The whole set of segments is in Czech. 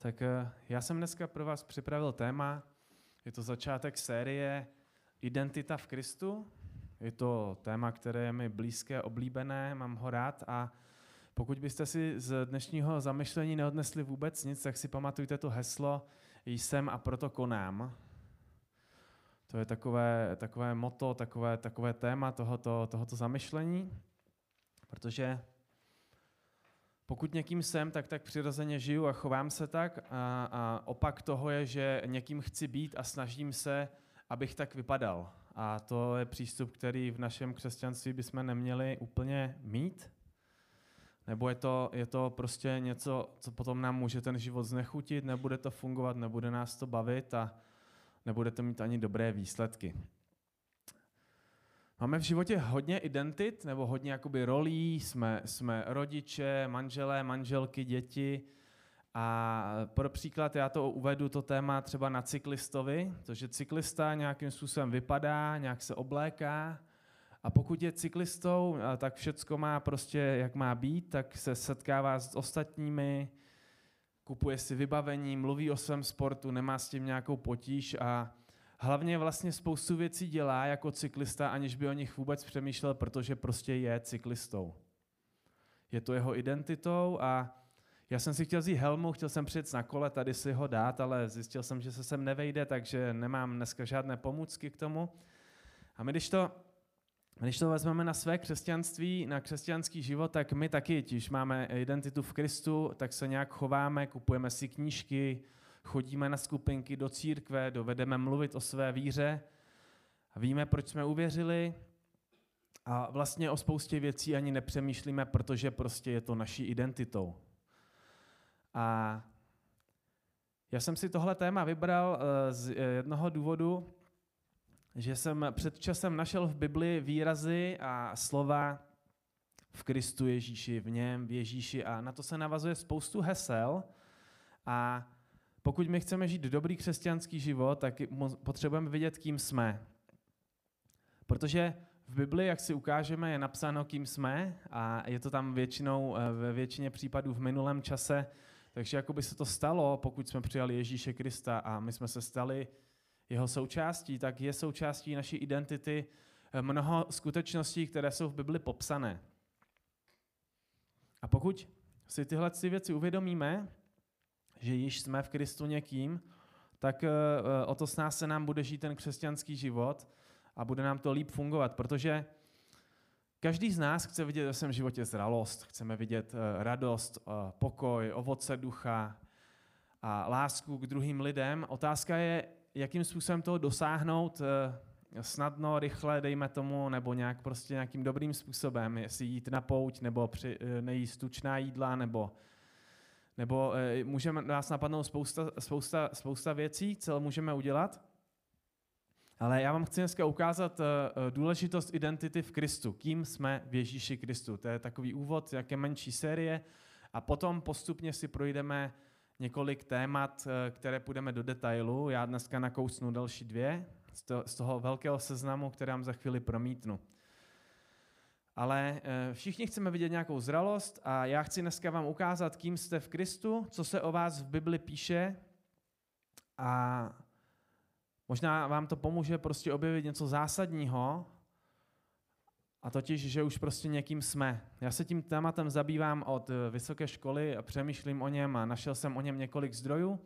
Tak eh, já jsem dneska pro vás připravil téma, je to začátek série Identita v Kristu. Je to téma, které je mi blízké, oblíbené, mám ho rád a pokud byste si z dnešního zamyšlení neodnesli vůbec nic, tak si pamatujte to heslo Jsem a proto konám. To je takové, takové moto, takové, takové téma tohoto, tohoto zamyšlení, protože pokud někým jsem, tak tak přirozeně žiju a chovám se tak a, a opak toho je, že někým chci být a snažím se, abych tak vypadal. A to je přístup, který v našem křesťanství bychom neměli úplně mít. Nebo je to, je to prostě něco, co potom nám může ten život znechutit, nebude to fungovat, nebude nás to bavit a nebude to mít ani dobré výsledky. Máme v životě hodně identit, nebo hodně jakoby rolí, jsme, jsme rodiče, manželé, manželky, děti. A pro příklad já to uvedu to téma třeba na cyklistovi, to, že cyklista nějakým způsobem vypadá, nějak se obléká, a pokud je cyklistou, tak všecko má prostě, jak má být, tak se setkává s ostatními, kupuje si vybavení, mluví o svém sportu, nemá s tím nějakou potíž a hlavně vlastně spoustu věcí dělá jako cyklista, aniž by o nich vůbec přemýšlel, protože prostě je cyklistou. Je to jeho identitou a já jsem si chtěl vzít helmu, chtěl jsem přijet na kole, tady si ho dát, ale zjistil jsem, že se sem nevejde, takže nemám dneska žádné pomůcky k tomu. A my když to, když to vezmeme na své křesťanství, na křesťanský život, tak my taky, když máme identitu v Kristu, tak se nějak chováme, kupujeme si knížky, chodíme na skupinky do církve, dovedeme mluvit o své víře víme, proč jsme uvěřili. A vlastně o spoustě věcí ani nepřemýšlíme, protože prostě je to naší identitou. A já jsem si tohle téma vybral eh, z jednoho důvodu, že jsem před časem našel v Bibli výrazy a slova v Kristu Ježíši, v něm, v Ježíši. A na to se navazuje spoustu hesel. A pokud my chceme žít dobrý křesťanský život, tak potřebujeme vědět, kým jsme. Protože v Bibli, jak si ukážeme, je napsáno, kým jsme a je to tam většinou, eh, ve většině případů v minulém čase. Takže jako by se to stalo, pokud jsme přijali Ježíše Krista a my jsme se stali jeho součástí, tak je součástí naší identity eh, mnoho skutečností, které jsou v Bibli popsané. A pokud si tyhle věci uvědomíme, že již jsme v Kristu někým, tak eh, eh, o to s nás se nám bude žít ten křesťanský život a bude nám to líp fungovat, protože každý z nás chce vidět ve svém životě zralost, chceme vidět eh, radost, pokoj, ovoce ducha a lásku k druhým lidem. Otázka je, jakým způsobem toho dosáhnout snadno, rychle, dejme tomu, nebo nějak prostě nějakým dobrým způsobem, jestli jít na pouť, nebo při, nejíst tučná jídla, nebo nebo e, můžeme nás napadnout spousta, spousta, spousta věcí, co můžeme udělat. Ale já vám chci dneska ukázat e, důležitost identity v Kristu. Kým jsme v Ježíši Kristu. To je takový úvod, jaké menší série. A potom postupně si projdeme několik témat, které půjdeme do detailu. Já dneska nakousnu další dvě z toho velkého seznamu, které vám za chvíli promítnu. Ale eh, všichni chceme vidět nějakou zralost a já chci dneska vám ukázat, kým jste v Kristu, co se o vás v Bibli píše a možná vám to pomůže prostě objevit něco zásadního, a totiž, že už prostě někým jsme. Já se tím tématem zabývám od eh, vysoké školy a přemýšlím o něm a našel jsem o něm několik zdrojů,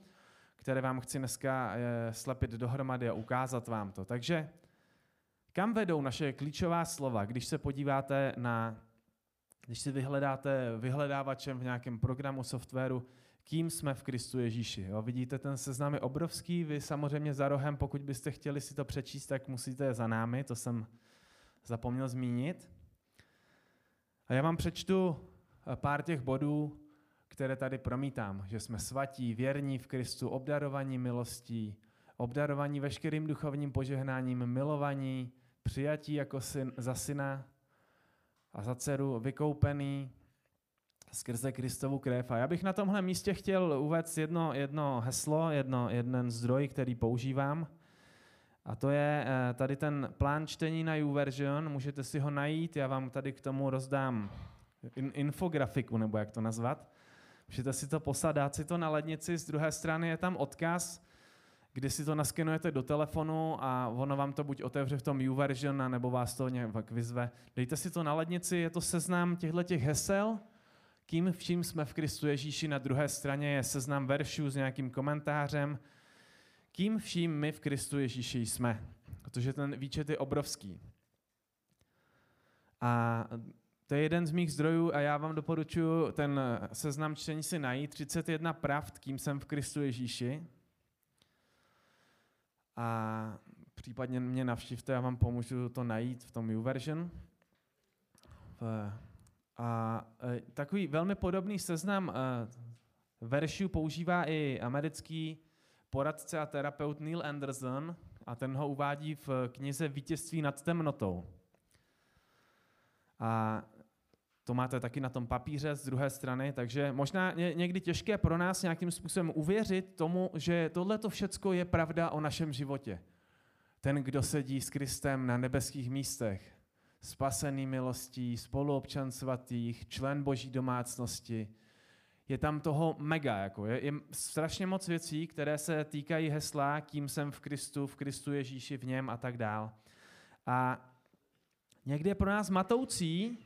které vám chci dneska eh, slepit dohromady a ukázat vám to. Takže kam vedou naše klíčová slova, když se podíváte na, když si vyhledáte vyhledávačem v nějakém programu, softwaru, kým jsme v Kristu Ježíši. Jo? Vidíte, ten seznam je obrovský, vy samozřejmě za rohem, pokud byste chtěli si to přečíst, tak musíte za námi, to jsem zapomněl zmínit. A já vám přečtu eh, pár těch bodů, které tady promítám, že jsme svatí, věrní v Kristu, obdarovaní milostí, obdarovaní veškerým duchovním požehnáním, milovaní, přijatí jako syn, za syna a za dceru, vykoupený skrze Kristovu krev. A já bych na tomhle místě chtěl uvést jedno, jedno heslo, jedno, jeden zdroj, který používám. A to je eh, tady ten plán čtení na YouVersion, můžete si ho najít, já vám tady k tomu rozdám in, infografiku, nebo jak to nazvat. Můžete si to poslat, dát si to na lednici, z druhé strany je tam odkaz, kdy si to naskenujete do telefonu a ono vám to buď otevře v tom YouVersion, nebo vás to nějak vyzve. Dejte si to na lednici, je to seznam těchto těch hesel, kým vším jsme v Kristu Ježíši. Na druhé straně je seznam veršů s nějakým komentářem, kým vším my v Kristu Ježíši jsme. Protože ten výčet je obrovský. A to je jeden z mých zdrojů a já vám doporučuji ten seznam čtení si najít. 31 pravd, kým jsem v Kristu Ježíši. A případně mě navštivte, já vám pomůžu to najít v tom YouVersion. A e, takový velmi podobný seznam e, veršů používá i americký poradce a terapeut Neil Anderson a ten ho uvádí v knize Vítězství nad temnotou. A to máte taky na tom papíře z druhé strany, takže možná někdy těžké pro nás nějakým způsobem uvěřit tomu, že tohle to všecko je pravda o našem životě. Ten, kdo sedí s Kristem na nebeských místech, spasený milostí, spoluobčan svatých, člen boží domácnosti, je tam toho mega. Jako je, je strašně moc věcí, které se týkají hesla, kým jsem v Kristu, v Kristu Ježíši, v něm a tak dál. A někdy je pro nás matoucí,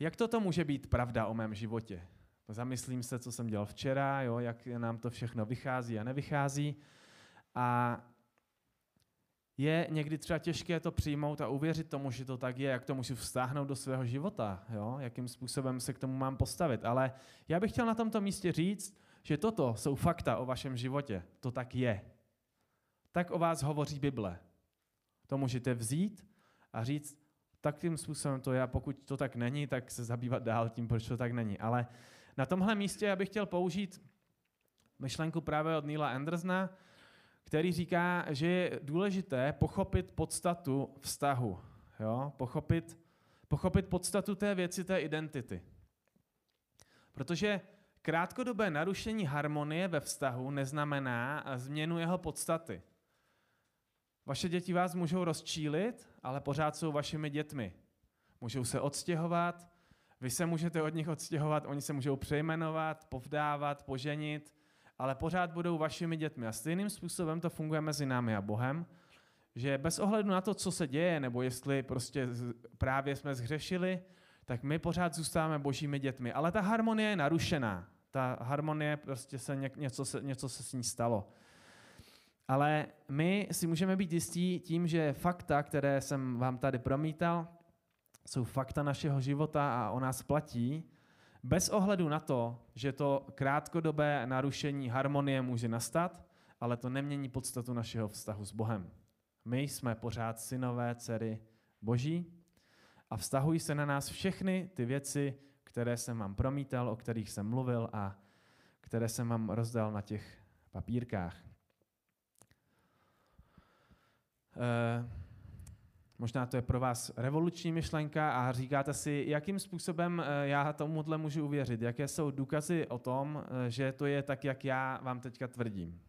jak toto může být pravda o mém životě. Zamyslím se, co jsem dělal včera, jo, jak nám to všechno vychází a nevychází. A je někdy třeba těžké to přijmout a uvěřit tomu, že to tak je, jak to můžu vztáhnout do svého života, jo? jakým způsobem se k tomu mám postavit. Ale já bych chtěl na tomto místě říct, že toto jsou fakta o vašem životě. To tak je. Tak o vás hovoří Bible. To můžete vzít a říct, tak tím způsobem to je a pokud to tak není, tak se zabývat dál tím, proč to tak není. Ale na tomhle místě já bych chtěl použít myšlenku právě od Neila Andersna, který říká, že je důležité pochopit podstatu vztahu. Jo? Pochopit, pochopit podstatu té věci, té identity. Protože krátkodobé narušení harmonie ve vztahu neznamená změnu jeho podstaty. Vaše děti vás můžou rozčílit, ale pořád jsou vašimi dětmi. Můžou se odstěhovat, vy se můžete od nich odstěhovat, oni se můžou přejmenovat, povdávat, poženit, ale pořád budou vašimi dětmi. A stejným způsobem to funguje mezi námi a Bohem, že bez ohledu na to, co se děje, nebo jestli prostě právě jsme zhřešili, tak my pořád zůstáváme božími dětmi. Ale ta harmonie je narušená. Ta harmonie, prostě se něco, se, něco se s ní stalo. Ale my si můžeme být jistí tím, že fakta, které jsem vám tady promítal, jsou fakta našeho života a o nás platí, bez ohledu na to, že to krátkodobé narušení harmonie může nastat, ale to nemění podstatu našeho vztahu s Bohem. My jsme pořád synové, dcery Boží a vztahují se na nás všechny ty věci, které jsem vám promítal, o kterých jsem mluvil a které jsem vám rozdal na těch papírkách. Možná to je pro vás revoluční myšlenka a říkáte si, jakým způsobem eh, já tomuhle můžu uvěřit, jaké jsou důkazy o tom, eh, že to je tak, jak já vám teďka tvrdím.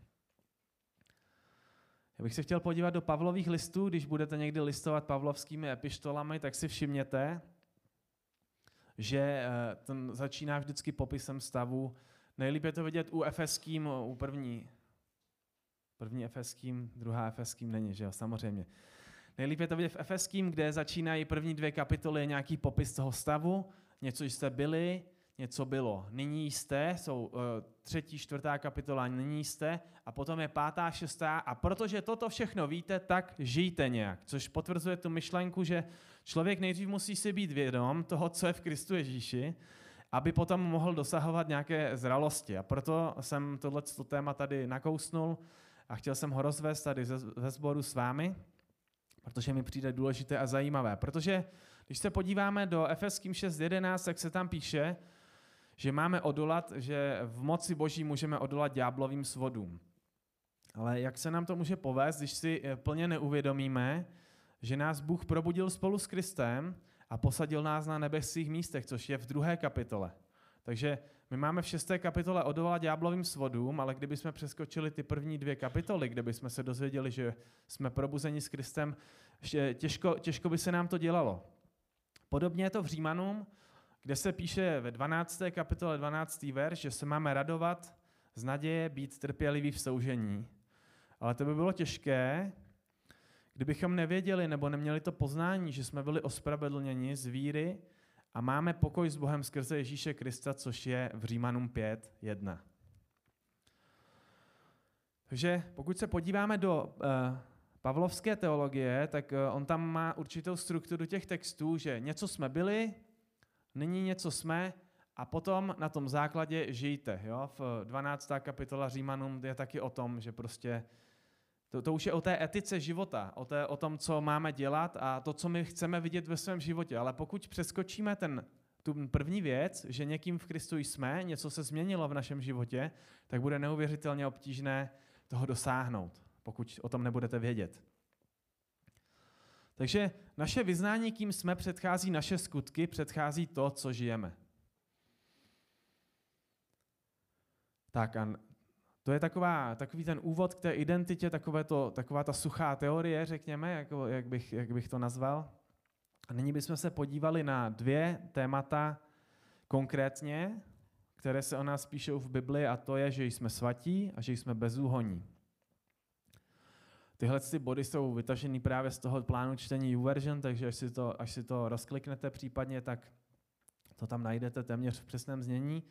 Já bych se chtěl podívat do Pavlových listů, když budete někdy listovat pavlovskými epištolami, tak si všimněte, že eh, ten začíná vždycky popisem stavu. Nejlíp je to vidět u efeským, u první, první efeským, druhá efeským není, že jo, samozřejmě. Nejlíp je to vidět v Efeským, kde začínají první dvě kapitoly nějaký popis toho stavu, něco jste byli, něco bylo. Nyní jste, jsou uh, třetí, čtvrtá kapitola, nyní jste, a potom je pátá, šestá, a protože toto všechno víte, tak žijte nějak. Což potvrzuje tu myšlenku, že člověk nejdřív musí si být vědom toho, co je v Kristu Ježíši, aby potom mohl dosahovat nějaké zralosti. A proto jsem tohle téma tady nakousnul a chtěl jsem ho rozvést tady ze sboru s vámi protože mi přijde důležité a zajímavé. Protože když se podíváme do Efeským 6.11, tak se tam píše, že máme odolat, že v moci boží můžeme odolat ďáblovým svodům. Ale jak se nám to může povést, když si eh, plně neuvědomíme, že nás Bůh probudil spolu s Kristem a posadil nás na nebesích místech, což je v druhé kapitole. Takže my máme v šesté kapitole odolat ďáblovým svodům, ale kdybychom přeskočili ty první dvě kapitoly, kde bychom se dozvěděli, že jsme probuzeni s Kristem, těžko, těžko by se nám to dělalo. Podobně je to v Římanům, kde se píše ve 12. kapitole 12. verš, že se máme radovat z naděje, být trpělivý v soužení. Ale to by bylo těžké, kdybychom nevěděli nebo neměli to poznání, že jsme byli ospravedlněni z víry a máme pokoj s Bohem skrze Ježíše Krista, což je v Římanům 5, 1. Takže pokud se podíváme do uh, pavlovské teologie, tak uh, on tam má určitou strukturu těch textů, že něco jsme byli, nyní něco jsme a potom na tom základě žijte. Jo? V 12. kapitola Římanům je taky o tom, že prostě to, to už je o té etice života, o, té, o tom, co máme dělat a to, co my chceme vidět ve svém životě. Ale pokud přeskočíme ten, tu první věc, že někým v Kristu jsme, něco se změnilo v našem životě, tak bude neuvěřitelně obtížné toho dosáhnout, pokud o tom nebudete vědět. Takže naše vyznání, kým jsme, předchází naše skutky, předchází to, co žijeme. Tak a to je taková, takový ten úvod k té identitě, takové to, taková ta suchá teorie, řekněme, jako, jak, bych, jak bych to nazval. A nyní bychom se podívali na dvě témata konkrétně, které se o nás píšou v Bibli, a to je, že jsme svatí a že jsme bezúhoní. Tyhle ty body jsou vytažený právě z toho plánu čtení YouVersion, takže až si to, až si to rozkliknete případně, tak to tam najdete téměř v přesném znění.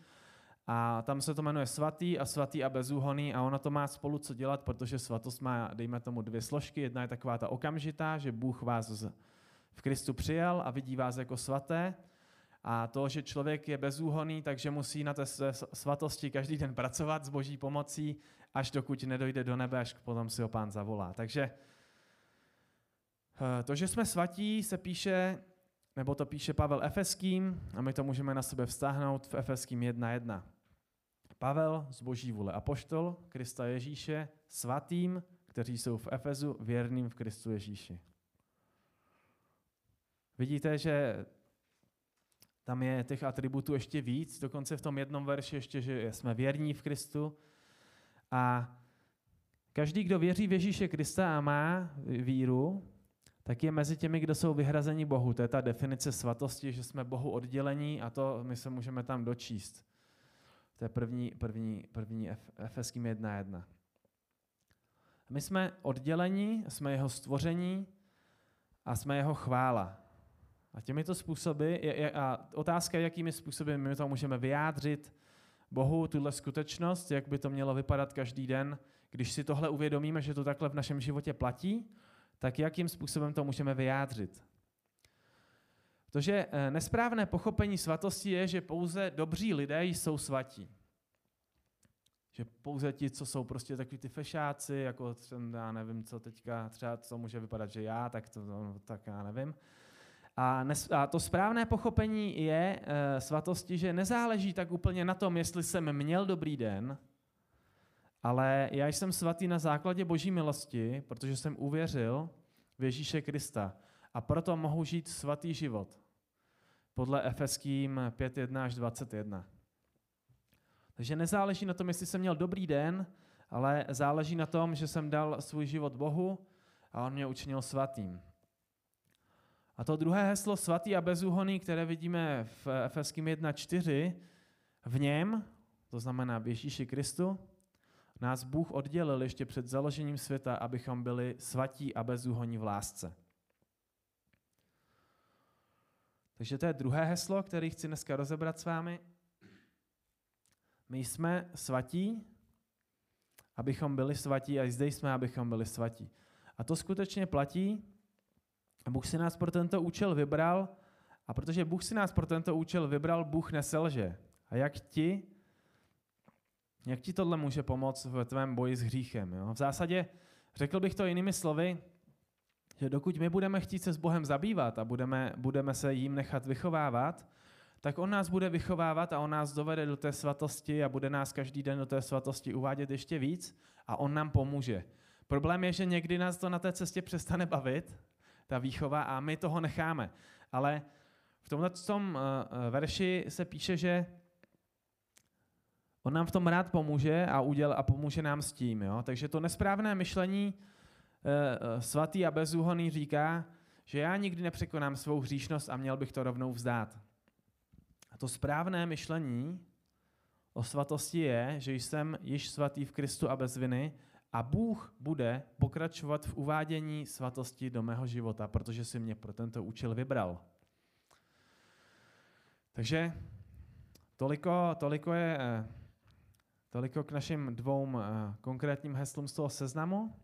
A tam se to jmenuje svatý a svatý a bezúhoný a ono to má spolu co dělat, protože svatost má, dejme tomu, dvě složky. Jedna je taková ta okamžitá, že Bůh vás v Kristu přijal a vidí vás jako svaté. A to, že člověk je bezúhonný, takže musí na té svatosti každý den pracovat s boží pomocí, až dokud nedojde do nebe, až potom si ho pán zavolá. Takže eh, to, že jsme svatí, se píše, nebo to píše Pavel Efeským, a my to můžeme na sebe vztáhnout v Efeským 1.1. Pavel z boží vůle apoštol Krista Ježíše svatým, kteří jsou v Efezu věrným v Kristu Ježíši. Vidíte, že tam je těch atributů ještě víc, dokonce v tom jednom verši ještě, že jsme věrní v Kristu. A každý, kdo věří v Ježíše Krista a má víru, tak je mezi těmi, kdo jsou vyhrazeni Bohu. To je ta definice svatosti, že jsme Bohu oddělení a to my se můžeme tam dočíst. To je první, první, první Efeským 1.1. My jsme oddělení, jsme jeho stvoření a jsme jeho chvála. A těmito způsoby, a otázka jakými způsoby my to můžeme vyjádřit Bohu, tuhle skutečnost, jak by to mělo vypadat každý den, když si tohle uvědomíme, že to takhle v našem životě platí, tak jakým způsobem to můžeme vyjádřit. Protože eh, nesprávné pochopení svatosti je, že pouze dobří lidé jsou svatí. Že pouze ti, co jsou prostě takový ty fešáci, jako jsem, já nevím, co teďka, třeba to může vypadat, že já, tak to, no, tak já nevím. A, nes, a to správné pochopení je e, svatosti, že nezáleží tak úplně na tom, jestli jsem měl dobrý den, ale já jsem svatý na základě boží milosti, protože jsem uvěřil v Ježíše Krista. A proto mohu žít svatý život. Podle Efeským 5.1 až 21. Takže nezáleží na tom, jestli jsem měl dobrý den, ale záleží na tom, že jsem dal svůj život Bohu a On mě učinil svatým. A to druhé heslo svatý a bezúhonný, které vidíme v Efeským 1.4, v něm, to znamená v Ježíši Kristu, nás Bůh oddělil ještě před založením světa, abychom byli svatí a bezúhonní v lásce. Takže to je druhé heslo, které chci dneska rozebrat s vámi. My jsme svatí, abychom byli svatí a zde jsme, abychom byli svatí. A to skutečně platí. Bůh si nás pro tento účel vybral a protože Bůh si nás pro tento účel vybral, Bůh neselže. A jak ti, jak ti tohle může pomoct v tvém boji s hříchem? Jo? V zásadě, řekl bych to jinými slovy, že dokud my budeme chtít se s Bohem zabývat a budeme, budeme se jim nechat vychovávat, tak on nás bude vychovávat a on nás dovede do té svatosti a bude nás každý den do té svatosti uvádět ještě víc a on nám pomůže. Problém je, že někdy nás to na té cestě přestane bavit, ta výchova, a my toho necháme. Ale v tomhle tom uh, verši se píše, že on nám v tom rád pomůže a, uděl, a pomůže nám s tím. Jo? Takže to nesprávné myšlení uh, svatý a bezúhonný říká, že já nikdy nepřekonám svou hříšnost a měl bych to rovnou vzdát. To správné myšlení o svatosti je, že jsem již svatý v Kristu a bez viny a Bůh bude pokračovat v uvádění svatosti do mého života, protože si mě pro tento účel vybral. Takže toliko, toliko je eh, toliko k našim dvou eh, konkrétním heslům z toho seznamu.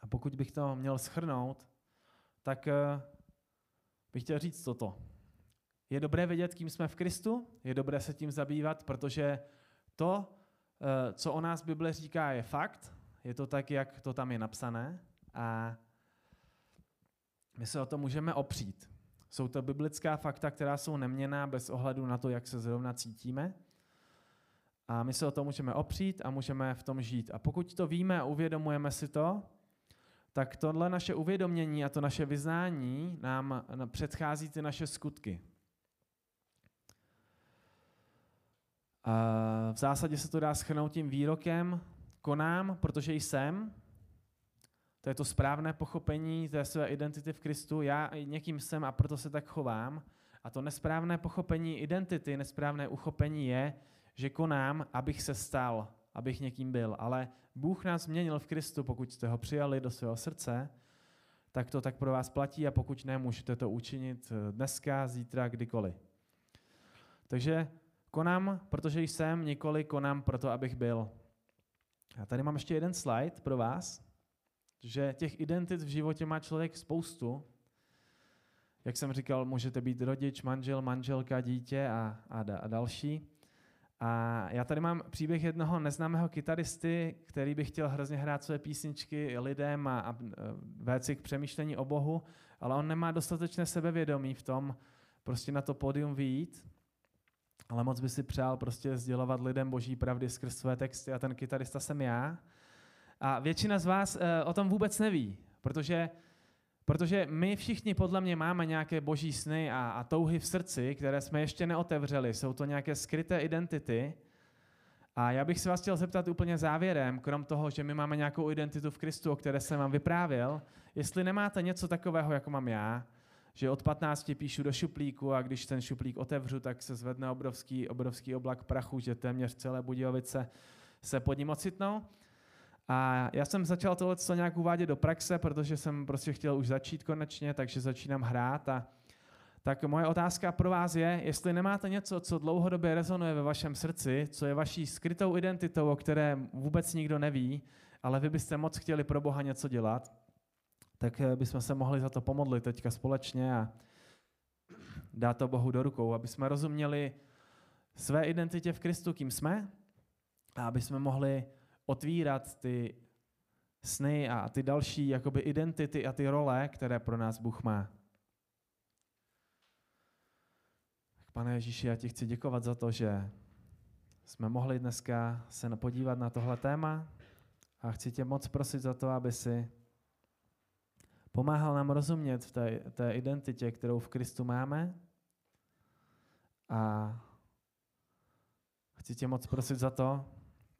A pokud bych to měl schrnout, tak eh, bych chtěl říct toto. Je dobré vědět, kým jsme v Kristu, je dobré se tím zabývat, protože to, co o nás Bible říká, je fakt, je to tak, jak to tam je napsané a my se o to můžeme opřít. Jsou to biblická fakta, která jsou neměná bez ohledu na to, jak se zrovna cítíme. A my se o to můžeme opřít a můžeme v tom žít. A pokud to víme a uvědomujeme si to, tak tohle naše uvědomění a to naše vyznání nám předchází ty naše skutky. V zásadě se to dá schrnout tím výrokem, konám, protože jsem, to je to správné pochopení té své identity v Kristu. Já někým jsem a proto se tak chovám. A to nesprávné pochopení identity, nesprávné uchopení je, že konám, abych se stal, abych někým byl. Ale Bůh nás změnil v Kristu, pokud jste ho přijali do svého srdce, tak to tak pro vás platí a pokud ne, můžete to učinit dneska, zítra, kdykoliv. Takže konám, protože jsem, nikoli konám proto, abych byl. Já tady mám ještě jeden slide pro vás že těch identit v životě má člověk spoustu. Jak jsem říkal, můžete být rodič, manžel, manželka, dítě a, a, a další. A já tady mám příběh jednoho neznámého kytaristy, který by chtěl hrozně hrát své písničky lidem a, a vést k přemýšlení o Bohu, ale on nemá dostatečné sebevědomí v tom prostě na to pódium vyjít, ale moc by si přál prostě sdělovat lidem boží pravdy skrz své texty a ten kytarista jsem já. A většina z vás uh, o tom vůbec neví, protože, protože my všichni podle mě máme nějaké boží sny a, a touhy v srdci, které jsme ještě neotevřeli. Jsou to nějaké skryté identity. A já bych se vás chtěl zeptat úplně závěrem, krom toho, že my máme nějakou identitu v Kristu, o které jsem vám vyprávěl, jestli nemáte něco takového, jako mám já, že od 15 píšu do šuplíku a když ten šuplík otevřu, tak se zvedne obrovský, obrovský oblak prachu, že téměř celé Budějovice se pod ním ocitnou. A já jsem začal tohle nějak uvádět do praxe, protože jsem prostě chtěl už začít konečně, takže začínám hrát. A tak moje otázka pro vás je, jestli nemáte něco, co dlouhodobě rezonuje ve vašem srdci, co je vaší skrytou identitou, o které vůbec nikdo neví, ale vy byste moc chtěli pro Boha něco dělat, tak eh, bychom se mohli za to pomodlit teďka společně a dát to Bohu do rukou, aby jsme rozuměli své identitě v Kristu, kým jsme, a aby jsme mohli otvírat ty sny a ty další jakoby identity a ty role, které pro nás Bůh má. Pane Ježíši, já ti chci děkovat za to, že jsme mohli dneska se podívat na tohle téma a chci tě moc prosit za to, aby si pomáhal nám rozumět v té, té identitě, kterou v Kristu máme a chci tě moc prosit za to,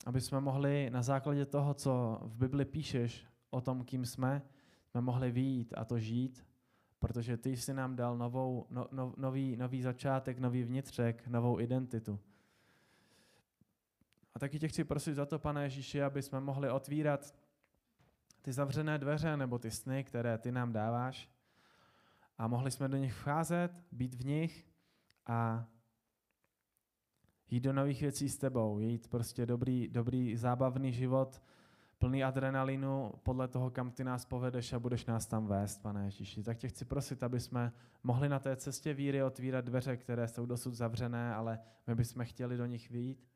aby jsme mohli na základě toho, co v Bibli píšeš o tom, kým jsme, jsme mohli výjít a to žít, protože ty jsi nám dal novou, no, no, nový, nový začátek, nový vnitřek, novou identitu. A taky tě chci prosit za to, pane Ježíši, aby jsme mohli otvírat ty zavřené dveře nebo ty sny, které ty nám dáváš a mohli jsme do nich vcházet, být v nich a jít do nových věcí s tebou, jít prostě dobrý, dobrý zábavný život, plný adrenalinu podle toho, kam ty nás povedeš a budeš nás tam vést, pane Ježíši. Tak tě chci prosit, aby jsme mohli na té cestě víry otvírat dveře, které jsou dosud zavřené, ale my bychom chtěli do nich vyjít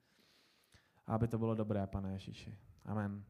a aby to bylo dobré, pane Ježíši. Amen.